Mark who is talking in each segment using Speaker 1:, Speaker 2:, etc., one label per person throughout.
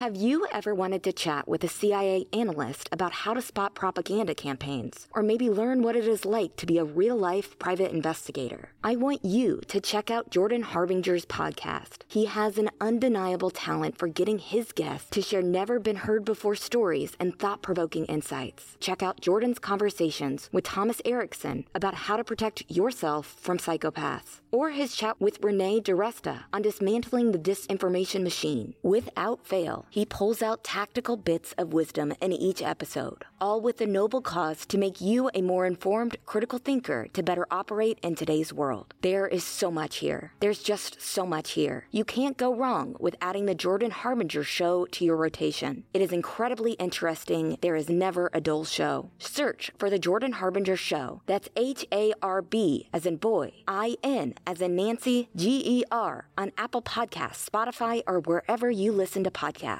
Speaker 1: Have you ever wanted to chat with a CIA analyst about how to spot propaganda campaigns, or maybe learn what it is like to be a real life private investigator? I want you to check out Jordan Harbinger's podcast. He has an undeniable talent for getting his guests to share never been heard before stories and thought provoking insights. Check out Jordan's conversations with Thomas Erikson about how to protect yourself from psychopaths, or his chat with Renee DiResta on dismantling the disinformation machine. Without fail, he pulls out tactical bits of wisdom in each episode, all with the noble cause to make you a more informed, critical thinker to better operate in today's world. There is so much here. There's just so much here. You can't go wrong with adding the Jordan Harbinger show to your rotation. It is incredibly interesting. There is never a dull show. Search for the Jordan Harbinger show. That's H A R B as in boy, I N as in Nancy, G E R on Apple Podcasts, Spotify, or wherever you listen to podcasts.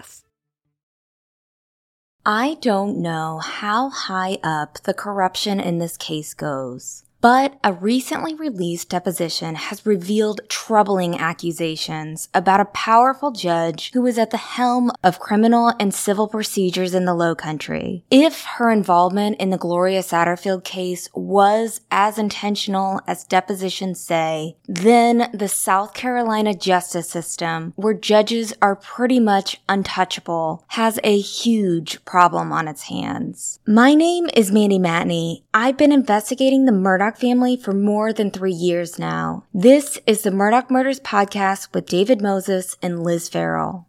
Speaker 1: I don't know how high up the corruption in this case goes. But a recently released deposition has revealed troubling accusations about a powerful judge who was at the helm of criminal and civil procedures in the Lowcountry. If her involvement in the Gloria Satterfield case was as intentional as depositions say, then the South Carolina justice system, where judges are pretty much untouchable, has a huge problem on its hands. My name is Mandy Matney. I've been investigating the Murdaugh family for more than three years now. This is the Murdaugh Murders podcast with David Moses and Liz Farrell.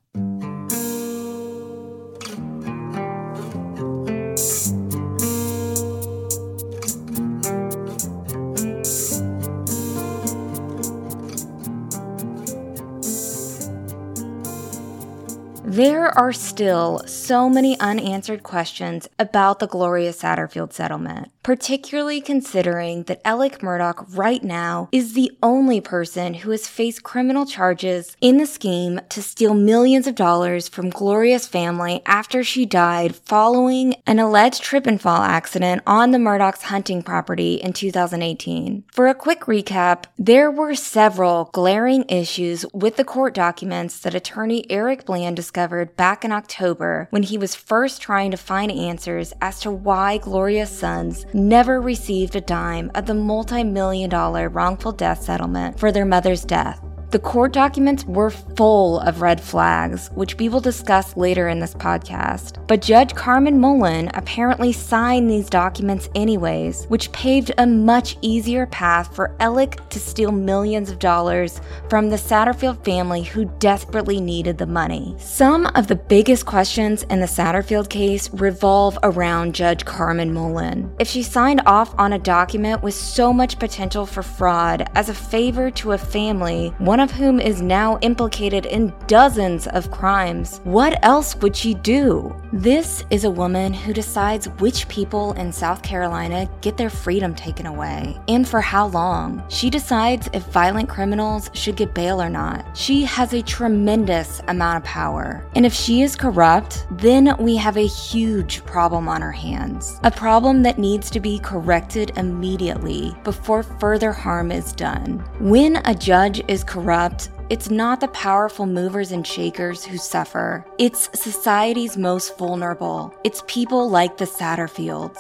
Speaker 1: There are still so many unanswered questions about the Gloria Satterfield settlement, particularly considering that Alec Murdaugh right now is the only person who has faced criminal charges in the scheme to steal millions of dollars from Gloria's family after she died following an alleged trip and fall accident on the Murdaugh's hunting property in 2018. For a quick recap, there were several glaring issues with the court documents that attorney Eric Bland discovered back in October when he was first trying to find answers as to why Gloria's sons never received a dime of the multi million dollar wrongful death settlement for their mother's death. The court documents were full of red flags, which we will discuss later in this podcast. But Judge Carmen Mullen apparently signed these documents anyways, which paved a much easier path for Alec to steal millions of dollars from the Satterfield family who desperately needed the money. Some of the biggest questions in the Satterfield case revolve around Judge Carmen Mullen. If she signed off on a document with so much potential for fraud as a favor to a family, one of whom is now implicated in dozens of crimes. What else would she do? This is a woman who decides which people in South Carolina get their freedom taken away and for how long. She decides if violent criminals should get bail or not. She has a tremendous amount of power. And if she is corrupt, then we have a huge problem on our hands. A problem that needs to be corrected immediately before further harm is done. When a judge is corrupt, corrupt, it's not the powerful movers and shakers who suffer. It's society's most vulnerable. It's people like the Satterfields.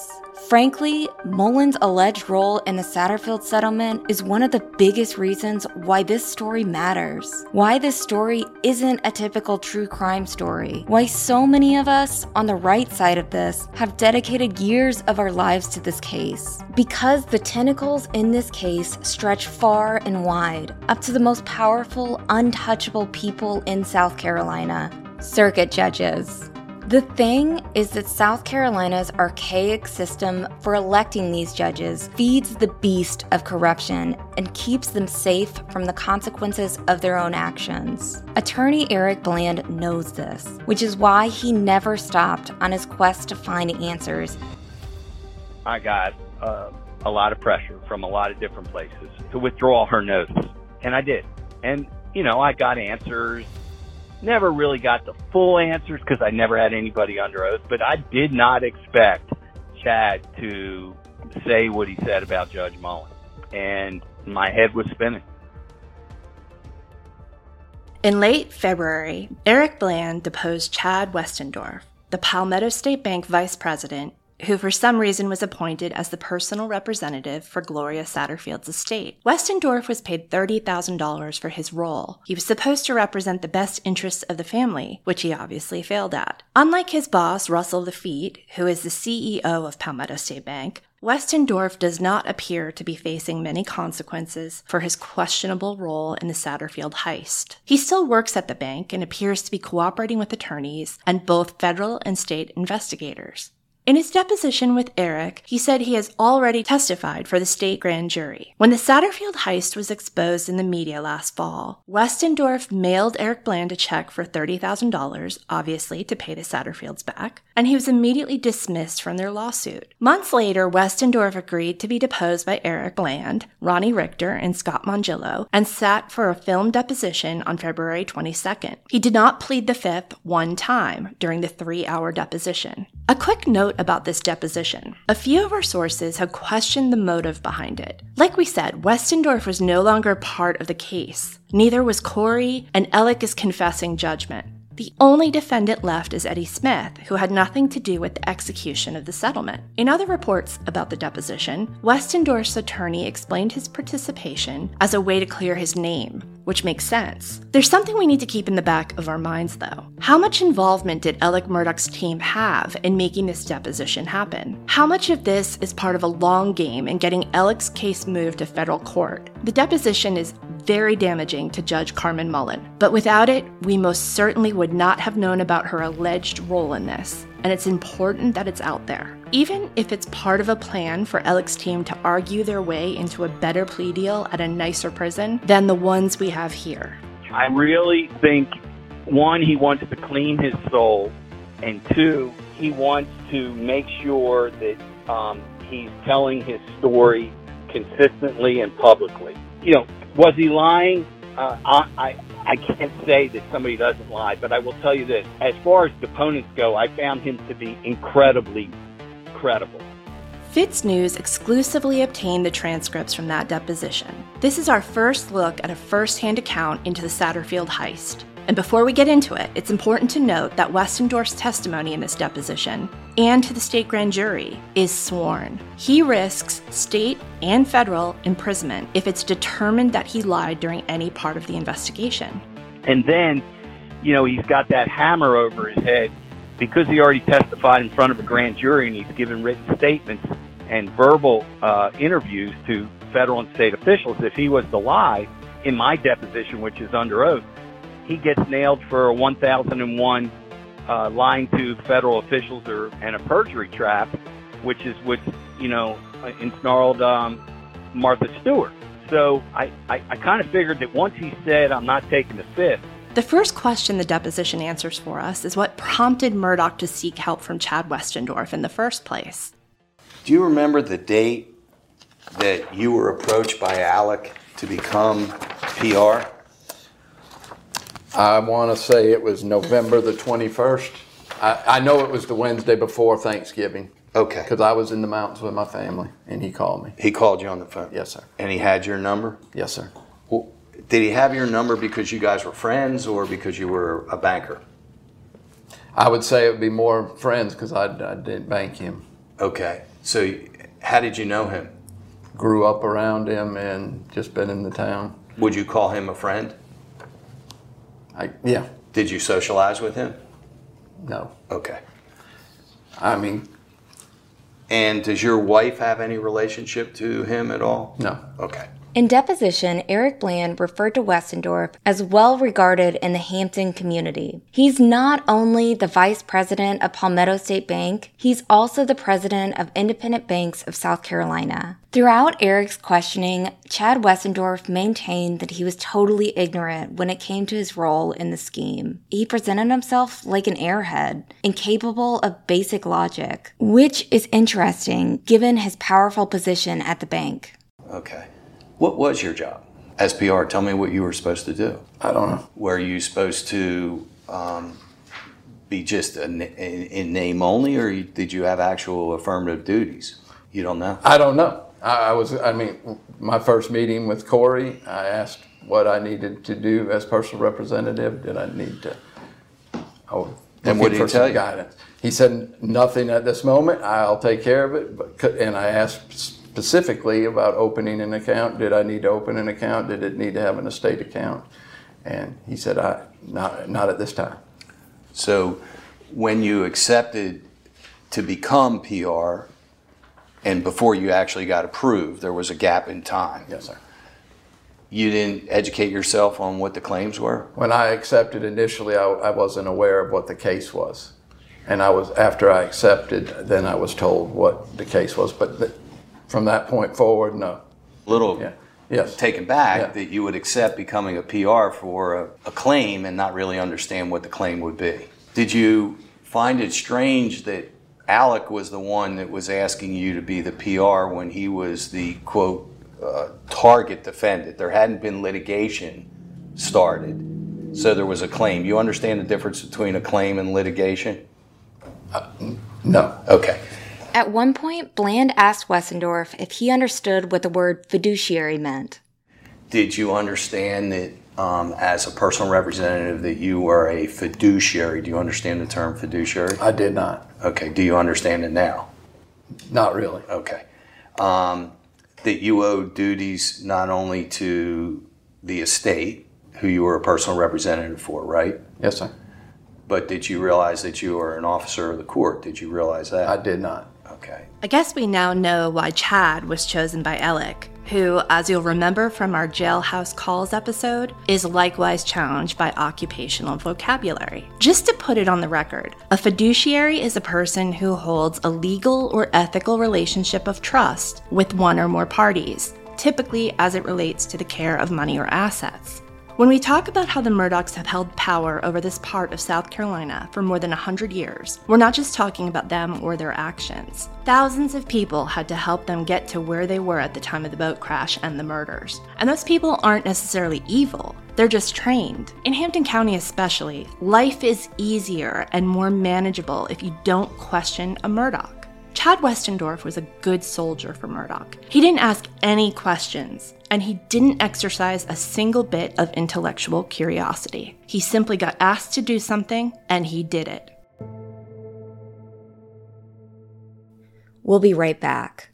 Speaker 1: Frankly, Mullen's alleged role in the Satterfield settlement is one of the biggest reasons why this story matters. Why this story isn't a typical true crime story. Why so many of us on the right side of this have dedicated years of our lives to this case. Because the tentacles in this case stretch far and wide, up to the most powerful, untouchable people in South Carolina circuit judges. The thing is that South Carolina's archaic system for electing these judges feeds the beast of corruption and keeps them safe from the consequences of their own actions. Attorney Eric Bland knows this, which is why he never stopped on his quest to find answers.
Speaker 2: I got uh, a lot of pressure from a lot of different places to withdraw her notice, and I did. And, you know, I got answers never really got the full answers because I never had anybody under oath, but I did not expect Chad to say what he said about Judge Mullen. And my head was spinning.
Speaker 3: In late February, Eric Bland deposed Chad Westendorf, the Palmetto State Bank vice president who for some reason was appointed as the personal representative for Gloria Satterfield's estate. Westendorf was paid $30,000 for his role. He was supposed to represent the best interests of the family, which he obviously failed at. Unlike his boss, Russell Lafitte, who is the CEO of Palmetto State Bank, Westendorf does not appear to be facing many consequences for his questionable role in the Satterfield heist. He still works at the bank and appears to be cooperating with attorneys and both federal and state investigators. In his deposition with Eric, he said he has already testified for the state grand jury. When the Satterfield heist was exposed in the media last fall, Westendorf mailed Eric Bland a check for $30,000, obviously to pay the Satterfields back, and he was immediately dismissed from their lawsuit. Months later, Westendorf agreed to be deposed by Eric Bland, Ronnie Richter, and Scott Mongillo, and sat for a film deposition on February 22nd. He did not plead the fifth one time during the three hour deposition. A quick note about this deposition. A few of our sources have questioned the motive behind it. Like we said, Westendorf was no longer part of the case. Neither was Corey, and Alec is confessing judgment. The only defendant left is Eddie Smith, who had nothing to do with the execution of the settlement. In other reports about the deposition, Westendorf's attorney explained his participation as a way to clear his name, which makes sense. There's something we need to keep in the back of our minds, though. How much involvement did Alec Murdaugh's team have in making this deposition happen? How much of this is part of a long game in getting Alec's case moved to federal court? The deposition is very damaging to Judge Carmen Mullen, but without it, we most certainly would not have known about her alleged role in this, and it's important that it's out there. Even if it's part of a plan for Alec's team to argue their way into a better plea deal at a nicer prison than the ones we have here.
Speaker 2: I really think, one, he wants to clean his soul, and two, he wants to make sure that um, he's telling his story consistently and publicly. You know, was he lying? Uh, I, I can't say that somebody doesn't lie, but I will tell you this: as far as deponents go, I found him to be incredibly credible.
Speaker 3: FITSNews exclusively obtained the transcripts from that deposition. This is our first look at a first hand account into the Satterfield heist. And before we get into it, it's important to note that Westendorf's testimony in this deposition and to the state grand jury is sworn. He risks state and federal imprisonment if it's determined that he lied during any part of the investigation.
Speaker 2: And then, you know, he's got that hammer over his head because he already testified in front of a grand jury and he's given written statements and verbal uh, interviews to federal and state officials. If he was to lie in my deposition, which is under oath, he gets nailed for a 1001 uh, lying to federal officials or and a perjury trap, which is what you know ensnarled um, Martha Stewart. So I, I, I kind of figured that once he said, I'm not taking the fifth,
Speaker 3: the first question the deposition answers for us is what prompted Murdaugh to seek help from Chad Westendorf in the first place.
Speaker 4: Do you remember the date that you were approached by Alec to become PR?
Speaker 5: I want to say it was November the 21st. I, I know it was the Wednesday before Thanksgiving
Speaker 4: Okay.
Speaker 5: because I was in the mountains with my family and he called me.
Speaker 4: He called you on the phone?
Speaker 5: Yes, sir.
Speaker 4: And he had your number?
Speaker 5: Yes, sir.
Speaker 4: Well, did he have your number because you guys were friends or because you were a banker?
Speaker 5: I would say it would be more friends because I, I didn't bank him.
Speaker 4: Okay. So how did you know him?
Speaker 5: Grew up around him and just been in the town.
Speaker 4: Would you call him a friend?
Speaker 5: I, yeah,
Speaker 4: Did you socialize with him?
Speaker 5: no.
Speaker 4: Okay.
Speaker 5: I mean,
Speaker 4: And does your wife have any relationship to him at all?
Speaker 5: no.
Speaker 4: Okay.
Speaker 1: In deposition, Eric Bland referred to Westendorf as well regarded in the Hampton community. He's not only the vice president of Palmetto State Bank, he's also the president of Independent Banks of South Carolina. Throughout Eric's questioning, Chad Westendorf maintained that he was totally ignorant when it came to his role in the scheme. He presented himself like an airhead, incapable of basic logic, which is interesting given his powerful position at the bank.
Speaker 4: Okay. What was your job as PR? Tell me what you were supposed to do.
Speaker 5: I don't know.
Speaker 4: Were you supposed to um, be just a, in, in name only, or you, did you have actual affirmative duties? You don't know.
Speaker 5: I don't know. I, I was, I mean, my first meeting with Corey, I asked what I needed to do as personal representative. Did I need to? Oh,
Speaker 4: And what did he tell you?
Speaker 5: Guidance. He said nothing at this moment. I'll take care of it. But and I asked specifically about opening an account. Did I need to open an account? Did it need to have an estate account? And he said, I not not at this time.
Speaker 4: So, when you accepted to become PR, and before you actually got approved, there was a gap in time.
Speaker 5: Yes, sir.
Speaker 4: You didn't educate yourself on what the claims were.
Speaker 5: When I accepted initially, I, I wasn't aware of what the case was. And I was, after I accepted, then I was told what the case was. But from that point forward, no.
Speaker 4: Little
Speaker 5: Yeah. Yes.
Speaker 4: taken back
Speaker 5: Yeah.
Speaker 4: that you would accept becoming a PR for a, a claim and not really understand what the claim would be. Did you find it strange that Alec was the one that was asking you to be the PR when he was the quote uh, target defendant? There hadn't been litigation started, so there was a claim. You understand the difference between a claim and litigation?
Speaker 5: No.
Speaker 4: Okay.
Speaker 1: At one point, Bland asked Westendorf if he understood what the word fiduciary meant.
Speaker 4: Did you understand that um, as a personal representative that you were a fiduciary? Do you understand the term fiduciary?
Speaker 5: I did not.
Speaker 4: Okay. Do you understand it now?
Speaker 5: Not really.
Speaker 4: Okay. Um, that you owed duties not only to the estate, who you were a personal representative for, right?
Speaker 5: Yes, sir.
Speaker 4: But did you realize that you were an officer of the court? Did you realize that?
Speaker 5: I did not.
Speaker 4: Okay.
Speaker 3: I guess we now know why Chad was chosen by Alec, who, as you'll remember from our Jailhouse Calls episode, is likewise challenged by occupational vocabulary. Just to put it on the record, a fiduciary is a person who holds a legal or ethical relationship of trust with one or more parties, typically as it relates to the care of money or assets. When we talk about how the Murdaughs have held power over this part of South Carolina for more than 100 years, we're not just talking about them or their actions. Thousands of people had to help them get to where they were at the time of the boat crash and the murders. And those people aren't necessarily evil, they're just trained. In Hampton County, especially, life is easier and more manageable if you don't question a Murdaugh. Chad Westendorf was a good soldier for Murdaugh. He didn't ask any questions, and he didn't exercise a single bit of intellectual curiosity. He simply got asked to do something, and he did it.
Speaker 1: We'll be right back.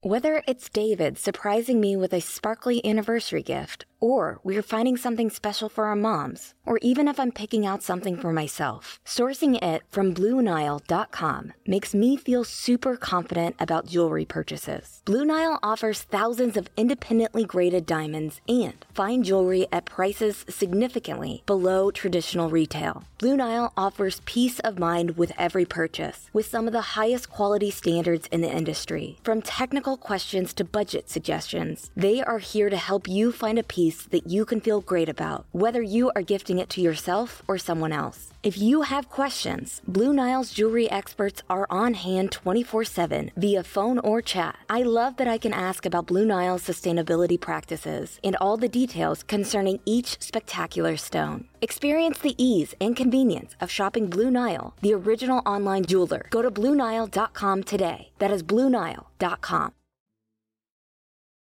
Speaker 1: Whether it's David surprising me with a sparkly anniversary gift, or we're finding something special for our moms, or even if I'm picking out something for myself, sourcing it from BlueNile.com makes me feel super confident about jewelry purchases. Blue Nile offers thousands of independently graded diamonds and fine jewelry at prices significantly below traditional retail. Blue Nile offers peace of mind with every purchase, with some of the highest quality standards in the industry. From technical questions to budget suggestions, they are here to help you find a piece that you can feel great about, whether you are gifting it to yourself or someone else. If you have questions, Blue Nile's jewelry experts are on hand 24 7 via phone or chat. I love that I can ask about Blue Nile's sustainability practices and all the details concerning each spectacular stone. Experience the ease and convenience of shopping Blue Nile, the original online jeweler. Go to BlueNile.com today. That is BlueNile.com.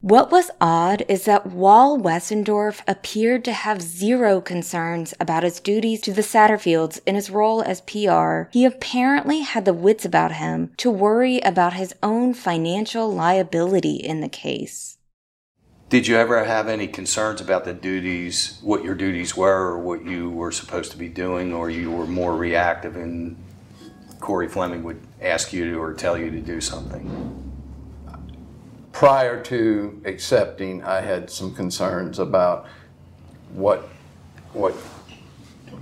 Speaker 1: What was odd is that while Westendorf appeared to have zero concerns about his duties to the Satterfields in his role as PR, he apparently had the wits about him to worry about his own financial liability in the case.
Speaker 4: Did you ever have any concerns about the duties, what your duties were, or what you were supposed to be doing, or you were more reactive and Corey Fleming would ask you to or tell you to do something?
Speaker 5: Prior to accepting, I had some concerns about what, what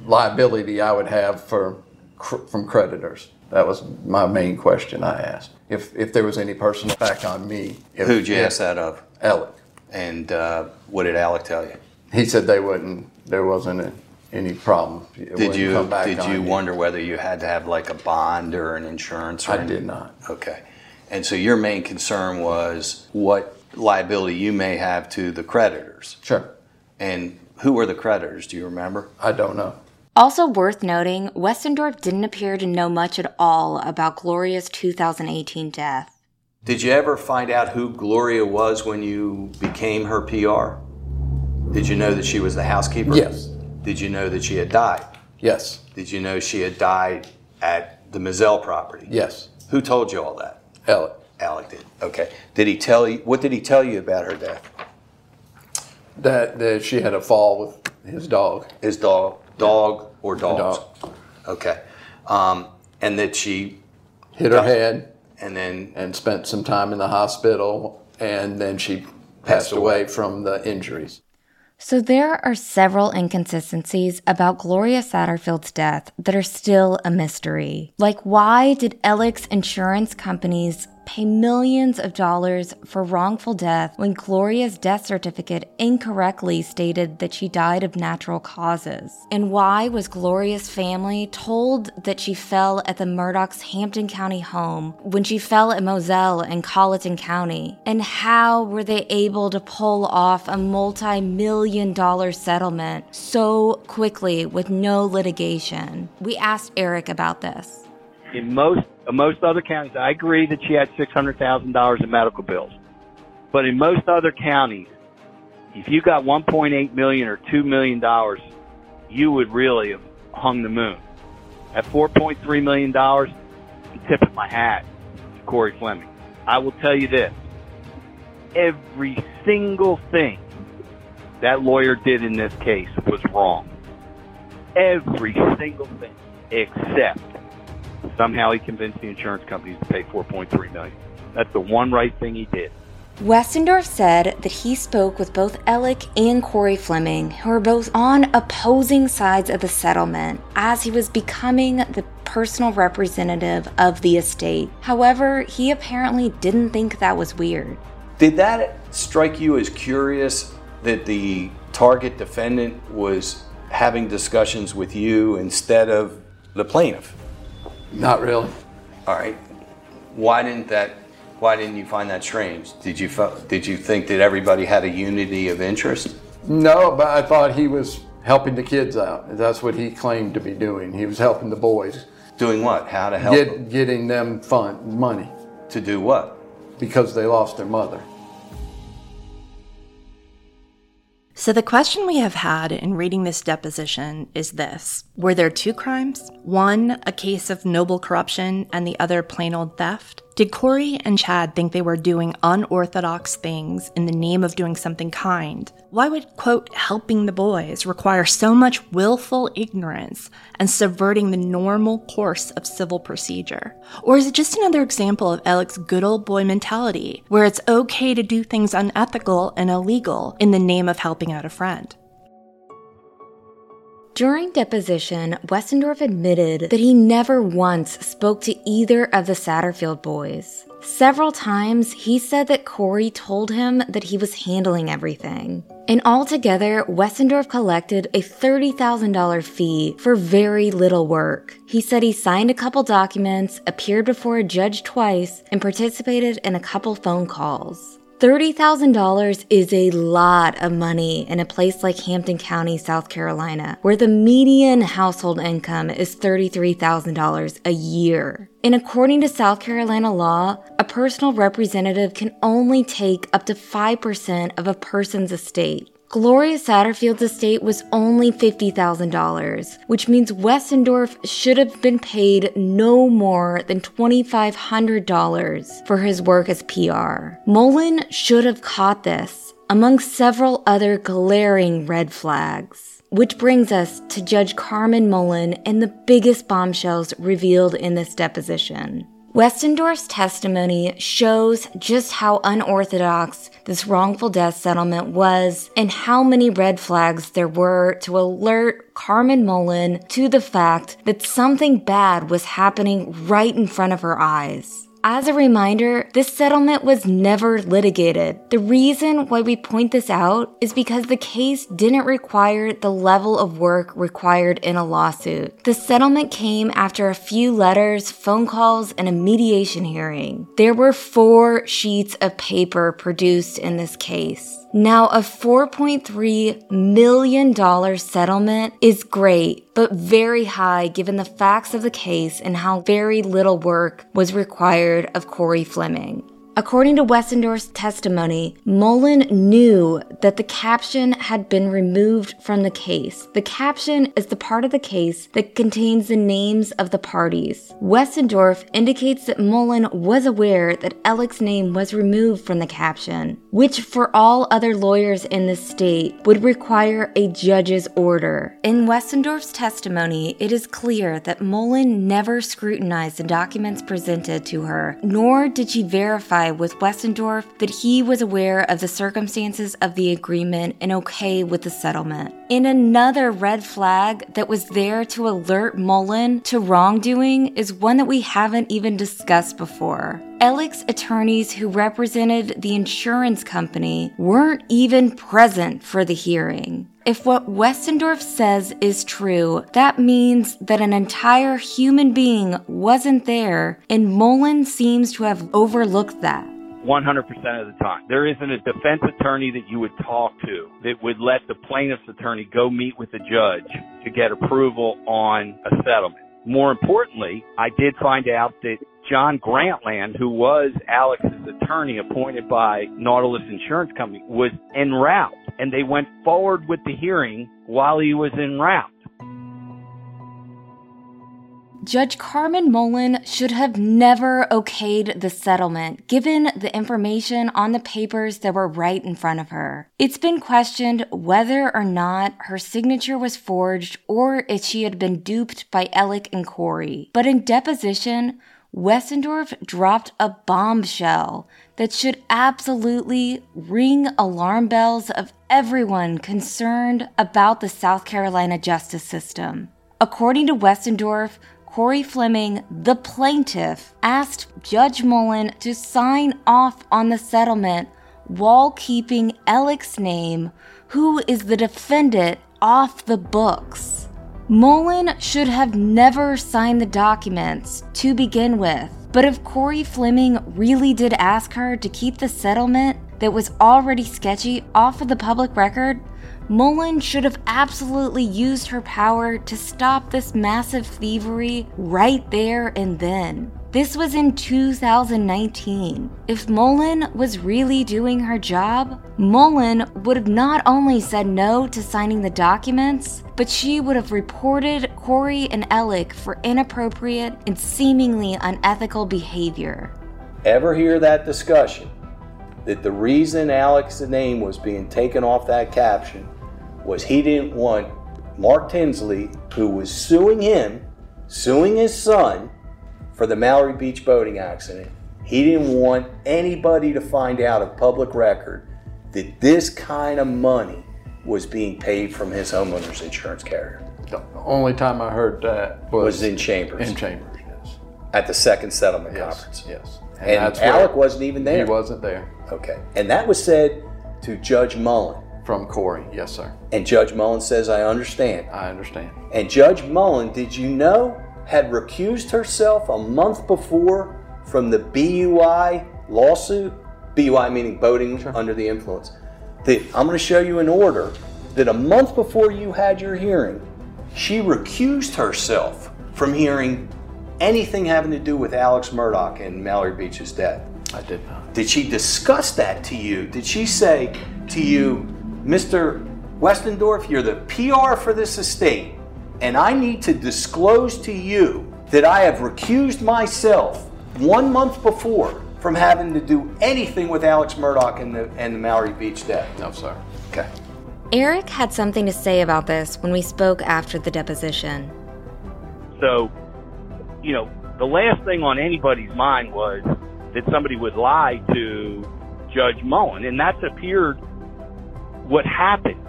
Speaker 5: liability I would have for, cr- from creditors. That was my main question I asked. If, if there was any personal back on me. if-
Speaker 4: Who'd you ask that of?
Speaker 5: Alec.
Speaker 4: And uh, what did Alec tell you?
Speaker 5: He said they wouldn't, there wasn't a- any problem. It
Speaker 4: Did you
Speaker 5: come back
Speaker 4: did you
Speaker 5: me.
Speaker 4: wonder whether you had to have like a bond or an insurance? Or
Speaker 5: I
Speaker 4: any-
Speaker 5: did not.
Speaker 4: Okay, and so your main concern was what liability you may have to the creditors,
Speaker 5: Sure.
Speaker 4: and who were the creditors? Do you remember?
Speaker 5: I don't know.
Speaker 1: Also worth noting, Westendorf didn't appear to know much at all about Gloria's 2018 death.
Speaker 4: Did you ever find out who Gloria was when you became her PR? Did you know that she was the housekeeper?
Speaker 5: Yes.
Speaker 4: Did you know that she had died?
Speaker 5: Yes.
Speaker 4: Did you know she had died at the Moselle property?
Speaker 5: Yes.
Speaker 4: Who told you all that?
Speaker 5: Alec.
Speaker 4: Alec did. Okay. Did he tell you? What did he tell you about her death?
Speaker 5: That, that she had a fall with his dog.
Speaker 4: His dog, dog or dogs?
Speaker 5: dog.
Speaker 4: Okay. Um, and that she,
Speaker 5: Hit her head
Speaker 4: and then
Speaker 5: and spent some time in the hospital, and then she passed away from the injuries.
Speaker 1: So there are several inconsistencies about Gloria Satterfield's death that are still a mystery. Like why did Ellick's insurance companies pay millions of dollars for wrongful death when Gloria's death certificate incorrectly stated that she died of natural causes? And why was Gloria's family told that she fell at the Murdaugh's Hampton County home when she fell at Moselle in Colleton County? And how were they able to pull off a multi million dollar settlement so quickly with no litigation? We asked Eric about this.
Speaker 2: In most in most other counties, I agree that she had six hundred thousand dollars in medical bills, but in most other counties, if you got one point eight million or two million dollars, you would really have hung the moon. At four point three million dollars, I'm tipping my hat to Corey Fleming. I will tell you this: every single thing that lawyer did in this case was wrong. Every single thing, except somehow he convinced the insurance companies to pay 4.3 million. That's the one right thing he did.
Speaker 1: Westendorf said that he spoke with both Ellick and Corey Fleming, who were both on opposing sides of the settlement, as he was becoming the personal representative of the estate. However, he apparently didn't think that was weird.
Speaker 4: Did that strike you as curious that the target defendant was having discussions with you instead of the plaintiff?
Speaker 5: Not really.
Speaker 4: All right. Why didn't that? Why didn't you find that strange? Did you did you think that everybody had a unity of interest?
Speaker 5: No, but I thought he was helping the kids out. That's what he claimed to be doing. He was helping the boys,
Speaker 4: Doing what? How to help
Speaker 5: get, getting them fun money
Speaker 4: to do what?
Speaker 5: because they lost their mother.
Speaker 3: So, the question we have had in reading this deposition is this Were there two crimes? One, a case of noble corruption, and the other, plain old theft? Did Corey and Chad think they were doing unorthodox things in the name of doing something kind? Why would, quote, helping the boys require so much willful ignorance and subverting the normal course of civil procedure? Or is it just another example of Alec's good old boy mentality, where it's okay to do things unethical and illegal in the name of helping out a friend?
Speaker 1: During deposition, Westendorf admitted that he never once spoke to either of the Satterfield boys. Several times, he said that Corey told him that he was handling everything. And altogether, Westendorf collected a $30,000 fee for very little work. He said he signed a couple documents, appeared before a judge twice, and participated in a couple phone calls. $30,000 is a lot of money in a place like Hampton County, South Carolina, where the median household income is $33,000 a year. And according to South Carolina law, a personal representative can only take up to 5% of a person's estate. Gloria Satterfield's estate was only $50,000, which means Westendorf should have been paid no more than $2,500 for his work as PR. Mullen should have caught this, among several other glaring red flags. Which brings us to Judge Carmen Mullen and the biggest bombshells revealed in this deposition. Westendorf's testimony shows just how unorthodox this wrongful death settlement was and how many red flags there were to alert Carmen Mullen to the fact that something bad was happening right in front of her eyes. As a reminder, this settlement was never litigated. The reason why we point this out is because the case didn't require the level of work required in a lawsuit. The settlement came after a few letters, phone calls, and a mediation hearing. There were four sheets of paper produced in this case. Now, a $4.3 million settlement is great, but very high given the facts of the case and how very little work was required of Corey Fleming. According to Westendorf's testimony, Mullen knew that the caption had been removed from the case. The caption is the part of the case that contains the names of the parties. Westendorf indicates that Mullen was aware that Ellick's name was removed from the caption, which for all other lawyers in the state would require a judge's order. In Westendorf's testimony, it is clear that Mullen never scrutinized the documents presented to her, nor did she verify with Westendorf that he was aware of the circumstances of the agreement and okay with the settlement. In another red flag that was there to alert Mullen to wrongdoing is one that we haven't even discussed before. Ellick's attorneys who represented the insurance company weren't even present for the hearing. If what Westendorf says is true, that means that an entire human being wasn't there, and Mullen seems to have overlooked that.
Speaker 2: 100% of the time. There isn't a defense attorney that you would talk to that would let the plaintiff's attorney go meet with the judge to get approval on a settlement. More importantly, I did find out that John Grantland, who was Alex's attorney appointed by Nautilus Insurance Company, was en route and they went forward with the hearing while he was en route.
Speaker 1: Judge Carmen Mullen should have never okayed the settlement, given the information on the papers that were right in front of her. It's been questioned whether or not her signature was forged or if she had been duped by Ellick and Corey. But in deposition, Westendorf dropped a bombshell that should absolutely ring alarm bells of everyone concerned about the South Carolina justice system. According to Westendorf, Corey Fleming, the plaintiff, asked Judge Mullen to sign off on the settlement while keeping Ellick's name, who is the defendant, off the books. Mullen should have never signed the documents to begin with, but if Corey Fleming really did ask her to keep the settlement that was already sketchy off of the public record, Mullen should have absolutely used her power to stop this massive thievery right there and then. This was in 2019. If Mullen was really doing her job, Mullen would have not only said no to signing the documents, but she would have reported Corey and Ellick for inappropriate and seemingly unethical behavior.
Speaker 4: Ever hear that discussion? That the reason Alex's name was being taken off that caption was he didn't want Mark Tinsley, who was suing him, suing his son for the Mallory Beach boating accident. He didn't want anybody to find out of public record that this kind of money was being paid from his homeowner's insurance carrier.
Speaker 5: The only time I heard that was,
Speaker 4: Was in chambers.
Speaker 5: In chambers, yes.
Speaker 4: At the second settlement
Speaker 5: Yes,
Speaker 4: conference.
Speaker 5: yes.
Speaker 4: And,
Speaker 5: that's
Speaker 4: Alec wasn't even there.
Speaker 5: He wasn't there.
Speaker 4: Okay. And that was said to Judge Mullen.
Speaker 5: From Corey, yes, sir.
Speaker 4: And Judge Mullen says, I understand.
Speaker 5: I understand.
Speaker 4: And Judge Mullen, did you know, had recused herself a month before from the BUI lawsuit? BUI meaning boating under the influence. That I'm going to show you an order that a month before you had your hearing, she recused herself from hearing anything having to do with Alex Murdaugh and Mallory Beach's death.
Speaker 5: I did not.
Speaker 4: Did she discuss that to you? Did she say to you, Mr. Westendorf, you're the PR for this estate, and I need to disclose to you that I have recused myself one month before from having to do anything with Alex Murdaugh and the, and the Mallory Beach death?
Speaker 5: No, sir.
Speaker 4: Okay.
Speaker 1: Eric had something to say about this when we spoke after the deposition.
Speaker 2: So, you know, the last thing on anybody's mind was that somebody would lie to Judge Mullen, and that's appeared what happened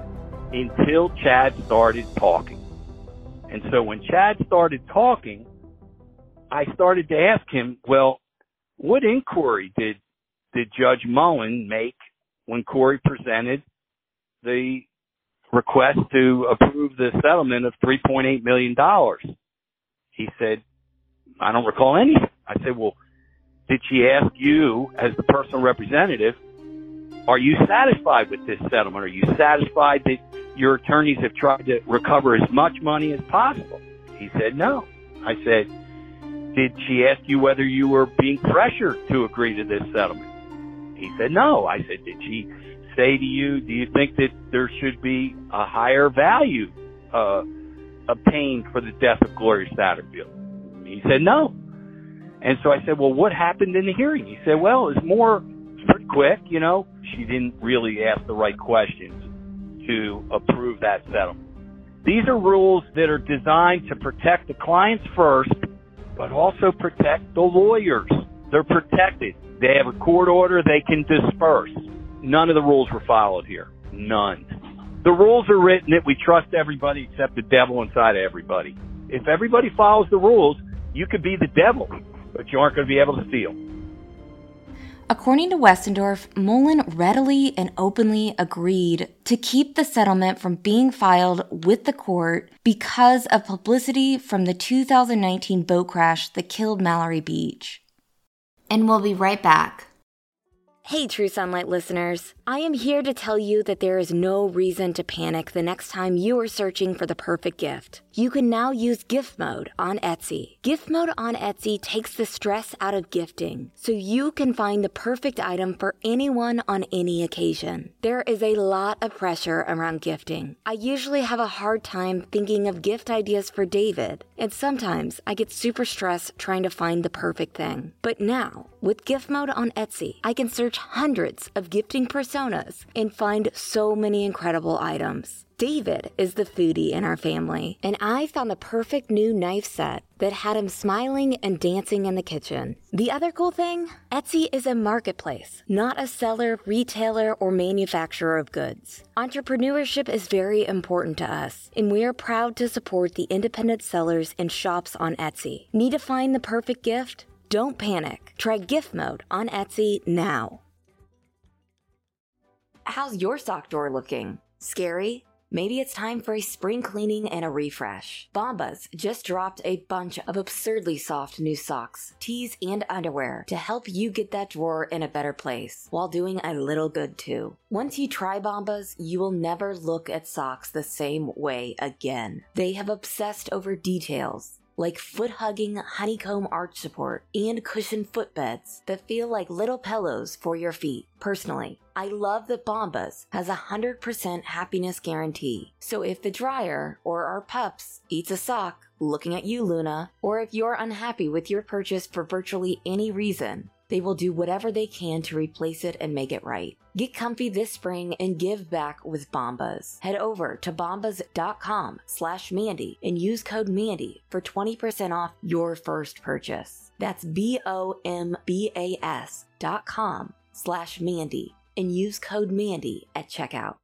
Speaker 2: until Chad started talking. And so when Chad started talking, I started to ask him, well, what inquiry did did Judge Mullen make when Corey presented the request to approve the settlement of $3.8 million? He said, I don't recall anything. I said, well, did she ask you as the personal representative, are you satisfied with this settlement? Are you satisfied that your attorneys have tried to recover as much money as possible? He said, no. I said, did she ask you whether you were being pressured to agree to this settlement? He said, no. I said, did she say to you, do you think that there should be a higher value, uh, obtained for the death of Gloria Satterfield? He said, no. And so I said, well, what happened in the hearing? He said, well, it's more pretty quick, you know. She didn't really ask the right questions to approve that settlement. These are rules that are designed to protect the clients first, but also protect the lawyers. They're protected. They have a court order they can disperse. None of the rules were followed here. None. The rules are written that we trust everybody except the devil inside of everybody. If everybody follows the rules, you could be the devil, but you aren't going to be able to steal.
Speaker 1: According to Westendorf, Mullen readily and openly agreed to keep the settlement from being filed with the court because of publicity from the 2019 boat crash that killed Mallory Beach. And we'll be right back. Hey, True Sunlight listeners. I am here to tell you that there is no reason to panic the next time you are searching for the perfect gift. You can now use gift mode on Etsy. Gift mode on Etsy takes the stress out of gifting so you can find the perfect item for anyone on any occasion. There is a lot of pressure around gifting. I usually have a hard time thinking of gift ideas for David, and sometimes I get super stressed trying to find the perfect thing. But now, with gift mode on Etsy, I can search hundreds of gifting personas and find so many incredible items. David is the foodie in our family, and I found the perfect new knife set that had him smiling and dancing in the kitchen. The other cool thing Etsy is a marketplace, not a seller, retailer, or manufacturer of goods. Entrepreneurship is very important to us, and we are proud to support the independent sellers and shops on Etsy. Need to find the perfect gift? Don't panic. Try gift mode on Etsy now. How's your sock drawer looking? Scary? Maybe it's time for a spring cleaning and a refresh. Bombas just dropped a bunch of absurdly soft new socks, tees, and underwear to help you get that drawer in a better place while doing a little good too. Once you try Bombas, you will never look at socks the same way again. They have obsessed over details like foot hugging honeycomb arch support and cushioned footbeds that feel like little pillows for your feet. Personally, I love that Bombas has a 100% happiness guarantee. So if the dryer or our pups eats a sock, looking at you, Luna, or if you're unhappy with your purchase for virtually any reason, they will do whatever they can to replace it and make it right. Get comfy this spring and give back with Bombas. Head over to bombas.com slash Mandy and use code Mandy for 20% off your first purchase. That's B-O-M-B-A-S dot com slash Mandy and use code Mandy at checkout.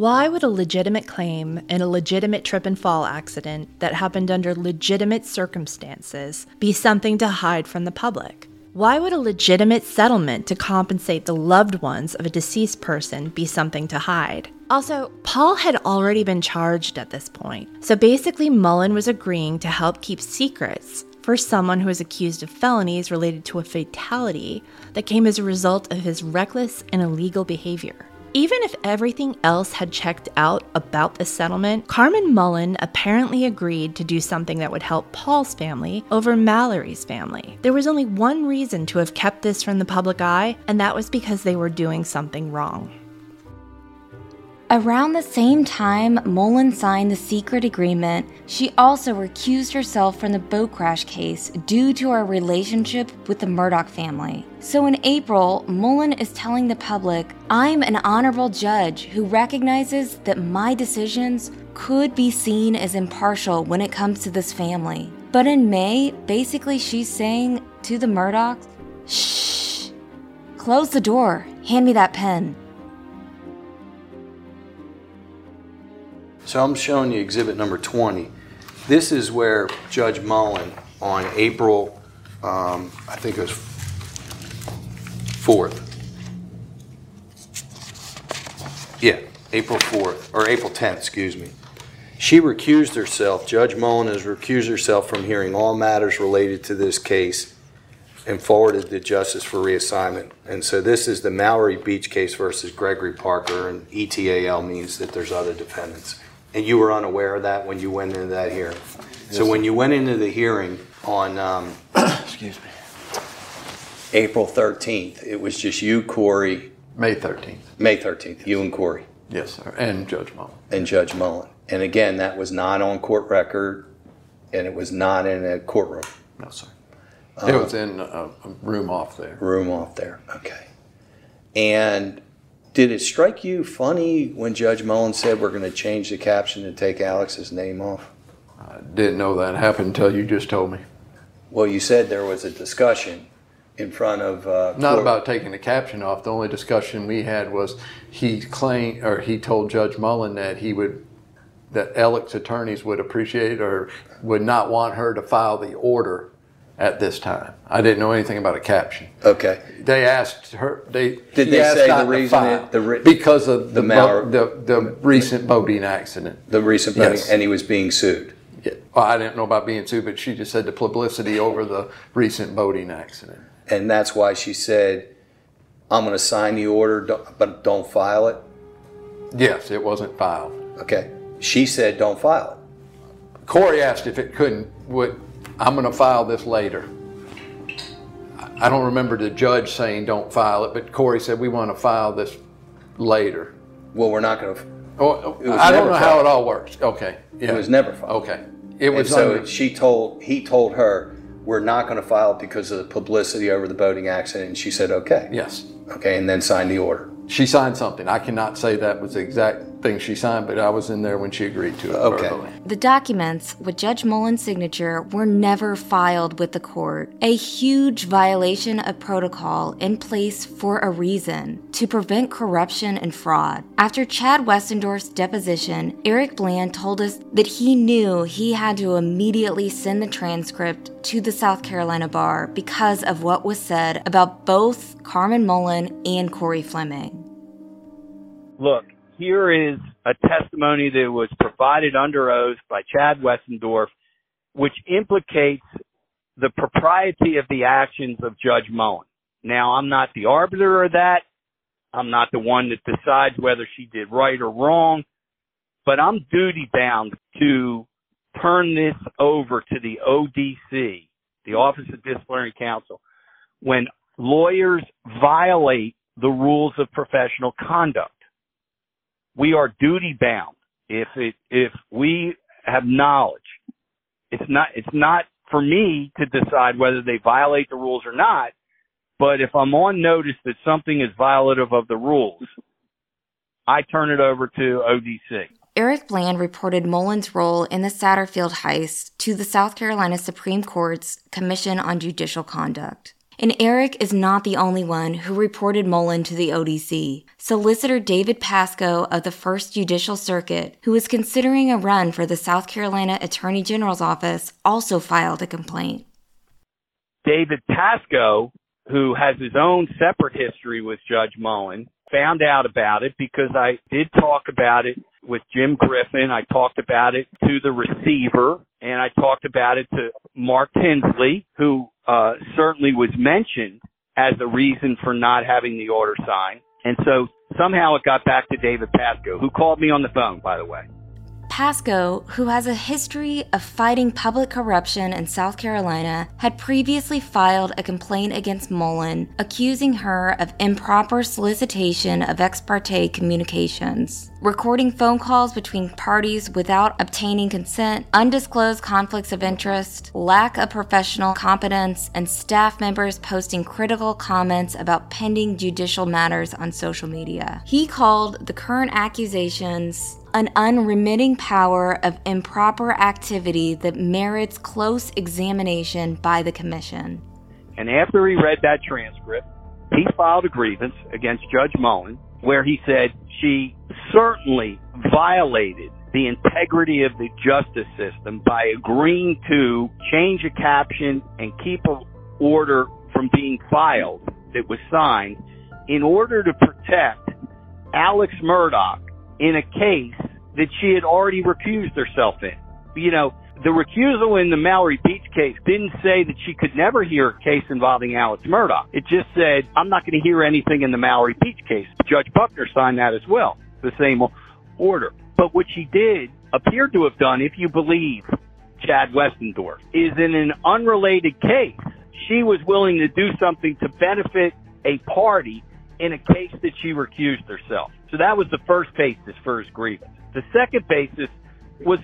Speaker 3: Why would a legitimate claim in a legitimate trip and fall accident that happened under legitimate circumstances be something to hide from the public? Why would a legitimate settlement to compensate the loved ones of a deceased person be something to hide? Also, Paul had already been charged at this point, so basically, Mullen was agreeing to help keep secrets for someone who was accused of felonies related to a fatality that came as a result of his reckless and illegal behavior. Even if everything else had checked out about the settlement, Carmen Mullen apparently agreed to do something that would help Paul's family over Mallory's family. There was only one reason to have kept this from the public eye, and that was because they were doing something wrong.
Speaker 1: Around the same time Mullen signed the secret agreement, she also recused herself from the boat crash case due to her relationship with the Murdaugh family. So in April, Mullen is telling the public, I'm an honorable judge who recognizes that my decisions could be seen as impartial when it comes to this family. But in May, basically she's saying to the Murdaughs, shh, close the door, hand me that pen.
Speaker 4: So I'm showing you exhibit number 20. This is where Judge Mullen on April, um, I think it was 4th. Yeah, April 4th, or April 10th, excuse me. She recused herself, Judge Mullen has recused herself from hearing all matters related to this case and forwarded to justice for reassignment. And so this is the Mallory Beach case versus Gregory Parker, and ETAL means that there's other defendants. And you were unaware of that when you went into that hearing? So when you went into the hearing on, um,
Speaker 5: Excuse me.
Speaker 4: April 13th, it was just you, Corey,
Speaker 5: May 13th.
Speaker 4: May 13th, you and Corey,
Speaker 5: Yes, sir. And Judge Mullen.
Speaker 4: and Judge Mullen. And again, that was not on court record, and it was not in a courtroom,
Speaker 5: No, sir. It was in a room off there.
Speaker 4: room off there, okay. And did it strike you funny when Judge Mullen said we're going to change the caption and take Alex's name off?
Speaker 5: I didn't know that happened until you just told me.
Speaker 4: Well, you said there was a discussion in front of. Uh,
Speaker 5: Not
Speaker 4: court-
Speaker 5: about taking the caption off. The only discussion we had was he claimed, or he told Judge Mullen that he would, that Alex attorneys would appreciate or would not want her to file the order at this time. I didn't know anything about a caption.
Speaker 4: Okay.
Speaker 5: They asked her. They
Speaker 4: Did they say the reason it- the ri-
Speaker 5: because of
Speaker 4: the
Speaker 5: the
Speaker 4: Mauer-
Speaker 5: the, the recent boating accident.
Speaker 4: The recent voting,
Speaker 5: Yes.
Speaker 4: and he was being sued.
Speaker 5: Yeah. Well, I didn't know about being sued, but she just said the publicity over the recent boating accident.
Speaker 4: And that's why she said, I'm going to sign the order, but don't file it.
Speaker 5: Yes, it wasn't filed.
Speaker 4: Okay. She said, don't file it."
Speaker 5: Corey asked if it couldn't, would, I'm gonna file this later. I- don't remember the judge saying don't file it, but Corey said we wanna file this later.
Speaker 4: Well, we're not going to,
Speaker 5: oh,
Speaker 4: oh, It
Speaker 5: I don't know how it all works. Okay, yeah.
Speaker 4: it was never filed.
Speaker 5: Okay. It
Speaker 4: And
Speaker 5: was
Speaker 4: so
Speaker 5: under,
Speaker 4: she told, he told her, we're not going to file it because of the publicity over the boating accident. And she said, okay.
Speaker 5: yes.
Speaker 4: Okay. And then signed the order.
Speaker 5: She signed something. I cannot say that was the exact thing she signed, but I was in there when she agreed to it
Speaker 4: Okay.
Speaker 5: verbally.
Speaker 1: The documents with Judge Mullen's signature were never filed with the court, a huge violation of protocol in place for a reason to prevent corruption and fraud. After Chad Westendorf's deposition, Eric Bland told us that he knew he had to immediately send the transcript to the South Carolina bar because of what was said about both Carmen Mullen and Corey Fleming.
Speaker 2: look, here is a testimony that was provided under oath by Chad Westendorf, which implicates the propriety of the actions of Judge Mullen. Now, I'm not the arbiter of that. I'm not the one that decides whether she did right or wrong, but I'm duty bound to turn this over to the ODC, the Office of Disciplinary Counsel, when lawyers violate the rules of professional conduct we are duty bound if it if we have knowledge it's not it's not for me to decide whether they violate the rules or not but if i'm on notice that something is violative of the rules i turn it over to odc
Speaker 1: Eric Bland reported Mullen's role in the Satterfield heist to the South Carolina Supreme Court's Commission on Judicial Conduct. And Eric is not the only one who reported Mullen to the ODC. Solicitor David Pascoe of the First Judicial Circuit, who is considering a run for the South Carolina Attorney General's office, also filed a complaint.
Speaker 2: David Pascoe, who has his own separate history with Judge Mullen, found out about it because I did talk about it with Jim Griffin. I talked about it to the receiver and I talked about it to Mark Tinsley, who Uh, certainly was mentioned as a reason for not having the order signed. And so somehow it got back to David Pascoe, who called me on the phone, by the way.
Speaker 1: Pascoe, who has a history of fighting public corruption in South Carolina, had previously filed a complaint against Mullen, accusing her of improper solicitation of ex parte communications, recording phone calls between parties without obtaining consent, undisclosed conflicts of interest, lack of professional competence, and staff members posting critical comments about pending judicial matters on social media. He called the current accusations an unremitting power of improper activity that merits close examination by the Commission.
Speaker 2: And after he read that transcript, he filed a grievance against Judge Mullen where he said she certainly violated the integrity of the justice system by agreeing to change a caption and keep an order from being filed that was signed in order to protect Alex Murdaugh in a case that she had already recused herself in. You know, the recusal in the Mallory Beach case didn't say that she could never hear a case involving Alex Murdaugh. It just said, I'm not going to hear anything in the Mallory Beach case. Judge Buckner signed that as well, the same order. But what she did appeared to have done, if you believe Chad Westendorf, is in an unrelated case, she was willing to do something to benefit a party in a case that she recused herself. So that was the first basis for his grievance. The second basis was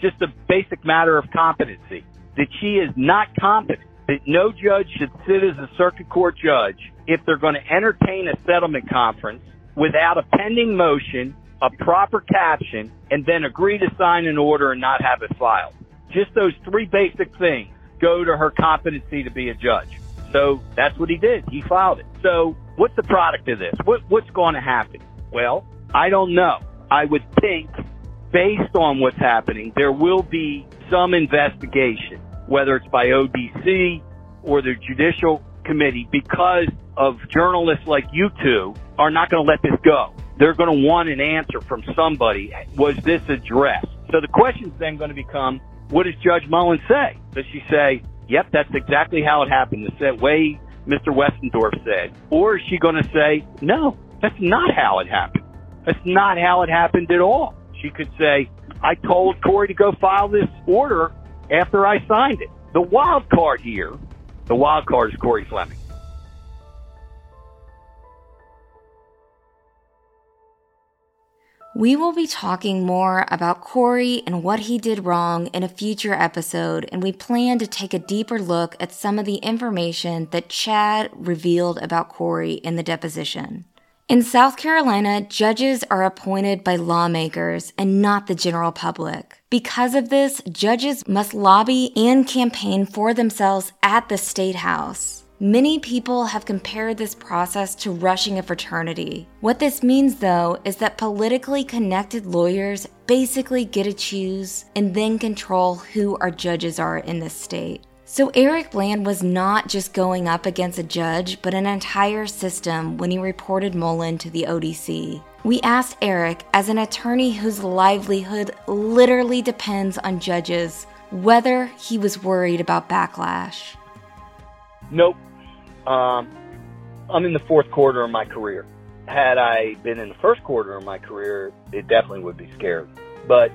Speaker 2: just a basic matter of competency, that she is not competent, that no judge should sit as a circuit court judge if they're going to entertain a settlement conference without a pending motion, a proper caption, and then agree to sign an order and not have it filed. Just those three basic things go to her competency to be a judge. So that's what he did. He filed it. So what's the product of this? What, what's going to happen? Well, I don't know. I would think, based on what's happening, there will be some investigation, whether it's by ODC or the Judicial Committee, because of journalists like you two are not going to let this go. They're going to want an answer from somebody. Was this addressed? So the question's then going to become, what does Judge Mullen say? Does she say, yep, that's exactly how it happened, the way Mr. Westendorf said? Or is she going to say, no, that's not how it happened? That's not how it happened at all. She could say, I told Corey to go file this order after I signed it. The wild card here, the wild card is Corey Fleming.
Speaker 1: We will be talking more about Corey and what he did wrong in a future episode, and we plan to take a deeper look at some of the information that Chad revealed about Corey in the deposition. In South Carolina, judges are appointed by lawmakers and not the general public. Because of this, judges must lobby and campaign for themselves at the state house. Many people have compared this process to rushing a fraternity. What this means, though, is that politically connected lawyers basically get to choose and then control who our judges are in this state. So Eric Bland was not just going up against a judge, but an entire system when he reported Mullen to the ODC. We asked Eric, as an attorney whose livelihood literally depends on judges, whether he was worried about backlash.
Speaker 2: Nope. Um, I'm in the fourth quarter of my career. Had I been in the first quarter of my career, it definitely would be scary. But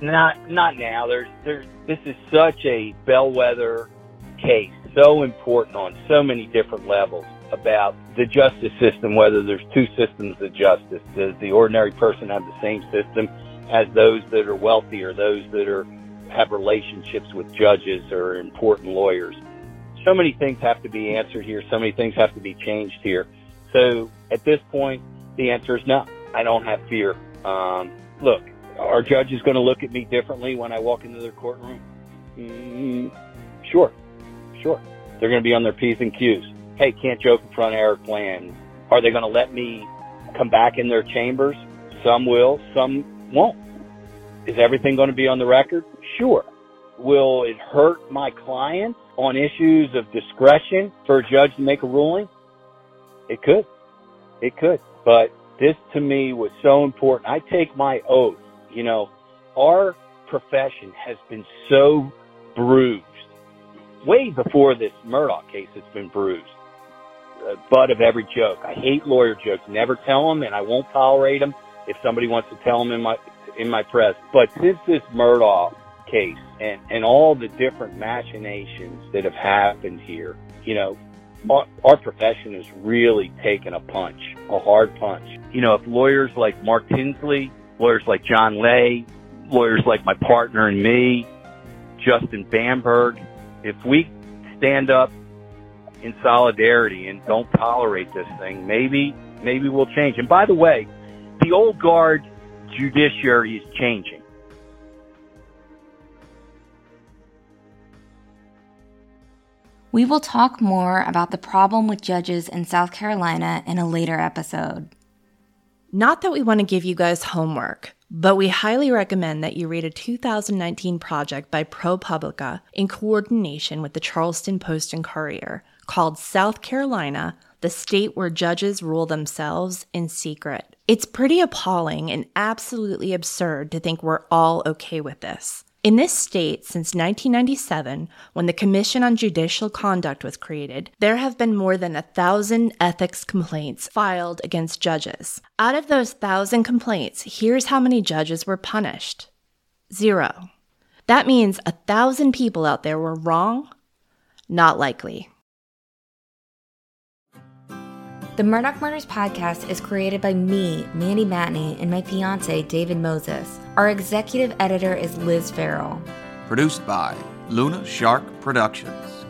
Speaker 2: not not now. There's there's this is such a bellwether case, so important on so many different levels about the justice system, whether there's two systems of justice. Does the ordinary person have the same system as those that are wealthy or those that are have relationships with judges or important lawyers? So many things have to be answered here. So many things have to be changed here. So at this point, the answer is no. I don't have fear. Um, look, are judges going to look at me differently when I walk into their courtroom? Mm, sure, sure. They're going to be on their P's and Q's. Hey, can't joke in front of Eric Bland. Are they going to let me come back in their chambers? Some will, some won't. Is everything going to be on the record? Sure. Will it hurt my clients on issues of discretion for a judge to make a ruling? It could. It could. But this to me was so important. I take my oath. You know, our profession has been so bruised. Way before this Murdaugh case, it's been bruised. The butt of every joke. I hate lawyer jokes. Never tell them, and I won't tolerate them if somebody wants to tell them in my in my press. But since this Murdaugh case and and all the different machinations that have happened here, you know, our, our profession has really taken a punch, a hard punch. You know, if lawyers like Mark Tinsley, lawyers like John Lay, lawyers like my partner and me, Justin Bamberg, if we stand up in solidarity and don't tolerate this thing, maybe maybe we'll change. And by the way, the old guard judiciary is changing.
Speaker 1: We will talk more about the problem with judges in South Carolina in a later episode.
Speaker 3: Not that we want to give you guys homework, but we highly recommend that you read a 2019 project by ProPublica in coordination with the Charleston Post and Courier called South Carolina, the state where judges rule themselves in secret. It's pretty appalling and absolutely absurd to think we're all okay with this. In this state, since 1997, when the Commission on Judicial Conduct was created, there have been more than a thousand ethics complaints filed against judges. Out of those thousand complaints, here's how many judges were punished zero. That means a thousand people out there were wrong? Not likely.
Speaker 1: The Murdaugh Murders podcast is created by me, Mandy Matney, and my fiance, David Moses. Our executive editor is Liz Farrell.
Speaker 6: Produced by Luna Shark Productions.